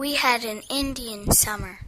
We had an Indian summer.